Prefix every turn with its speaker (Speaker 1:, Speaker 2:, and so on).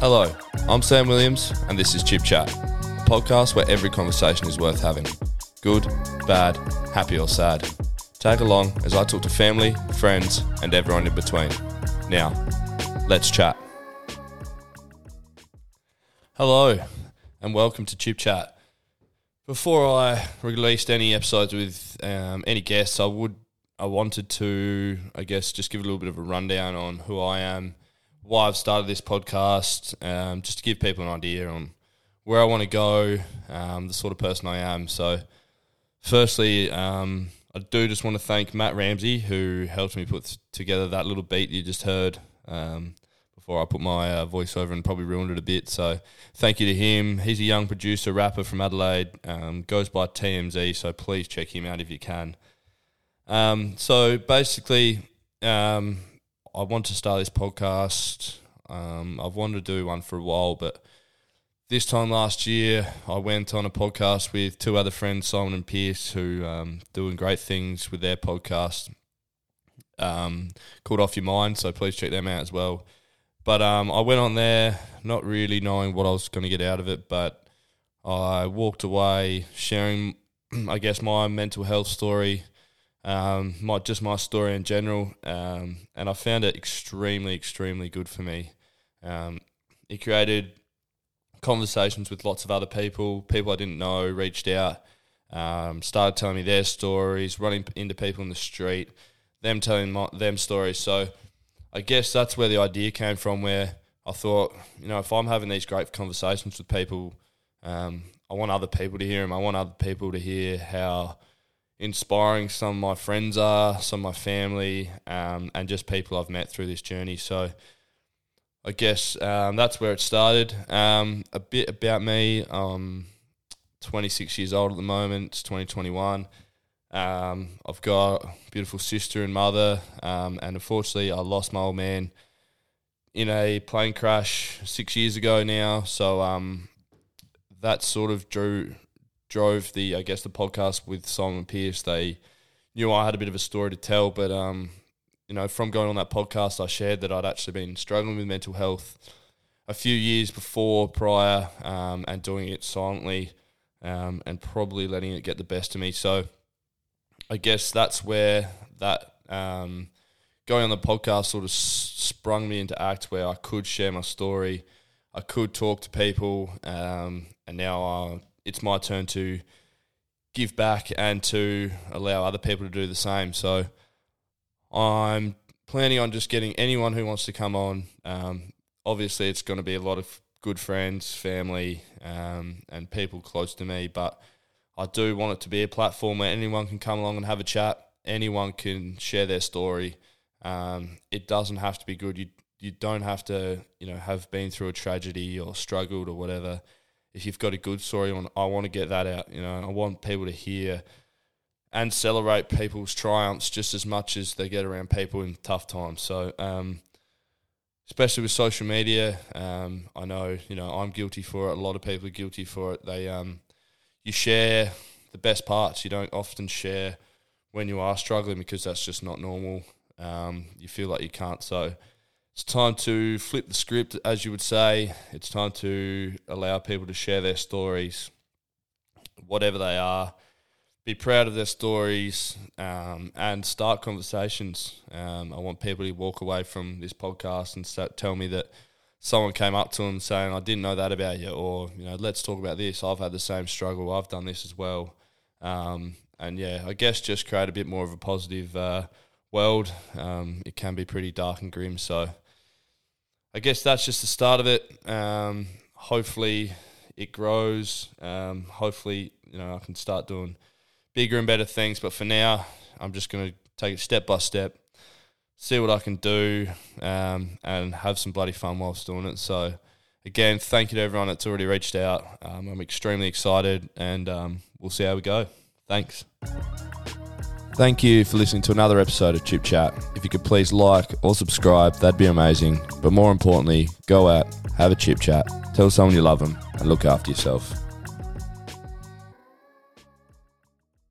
Speaker 1: Hello, I'm Sam Williams, and this is Chip Chat, a podcast where every conversation is worth having good, bad, happy, or sad. Tag along as I talk to family, friends, and everyone in between. Now, let's chat. Hello, and welcome to Chip Chat. Before I released any episodes with um, any guests, I would I wanted to, I guess, just give a little bit of a rundown on who I am, why I've started this podcast, um, just to give people an idea on where I want to go, um, the sort of person I am. So, firstly, um, I do just want to thank Matt Ramsey who helped me put together that little beat you just heard um, before I put my uh, voice over and probably ruined it a bit. So, thank you to him. He's a young producer, rapper from Adelaide, um, goes by TMZ. So please check him out if you can. Um, so basically, um, I want to start this podcast. Um, I've wanted to do one for a while, but this time last year, I went on a podcast with two other friends, Simon and Pierce, who um, doing great things with their podcast um, called Off Your Mind. So please check them out as well. But um, I went on there not really knowing what I was going to get out of it, but I walked away sharing, I guess, my mental health story um, my just my story in general, um, and I found it extremely, extremely good for me. Um, it created conversations with lots of other people, people I didn't know, reached out, um, started telling me their stories, running into people in the street, them telling my, them stories. So I guess that's where the idea came from. Where I thought, you know, if I'm having these great conversations with people, um, I want other people to hear them. I want other people to hear how inspiring some of my friends are, some of my family, um, and just people I've met through this journey. So I guess um, that's where it started. Um, a bit about me. I'm 26 years old at the moment. It's 2021. Um, I've got a beautiful sister and mother, um, and unfortunately, I lost my old man in a plane crash six years ago now. So um, that sort of drew drove the I guess the podcast with Simon Pierce. They knew I had a bit of a story to tell, but um, you know, from going on that podcast, I shared that I'd actually been struggling with mental health a few years before, prior, um, and doing it silently, um, and probably letting it get the best of me. So, I guess that's where that um, going on the podcast sort of sprung me into act, where I could share my story, I could talk to people, um, and now I it's my turn to give back and to allow other people to do the same. So I'm planning on just getting anyone who wants to come on. Um, obviously, it's going to be a lot of good friends, family, um, and people close to me, but I do want it to be a platform where anyone can come along and have a chat. Anyone can share their story. Um, it doesn't have to be good. You you don't have to you know have been through a tragedy or struggled or whatever if you've got a good story, on, I want to get that out. You know, I want people to hear and celebrate people's triumphs just as much as they get around people in tough times. So, um, especially with social media, um, I know you know I'm guilty for it. A lot of people are guilty for it. They um, you share the best parts. You don't often share when you are struggling because that's just not normal. Um, you feel like you can't. So it's time to flip the script, as you would say. It's time to allow people to share their stories, whatever they are. Be proud of their stories um, and start conversations. Um, I want people to walk away from this podcast and start, tell me that someone came up to them saying, "I didn't know that about you," or you know, "Let's talk about this. I've had the same struggle. I've done this as well." Um, and yeah, I guess just create a bit more of a positive uh, world. Um, it can be pretty dark and grim, so I guess that's just the start of it. Um, hopefully, it grows. Um, hopefully, you know, I can start doing bigger and better things. But for now, I'm just going to take it step by step, see what I can do, um, and have some bloody fun whilst doing it. So, again, thank you to everyone that's already reached out. Um, I'm extremely excited, and um, we'll see how we go. Thanks. Thank you for listening to another episode of Chip Chat. If you could please like or subscribe, that'd be amazing. But more importantly, go out, have a chip chat, tell someone you love them, and look after yourself.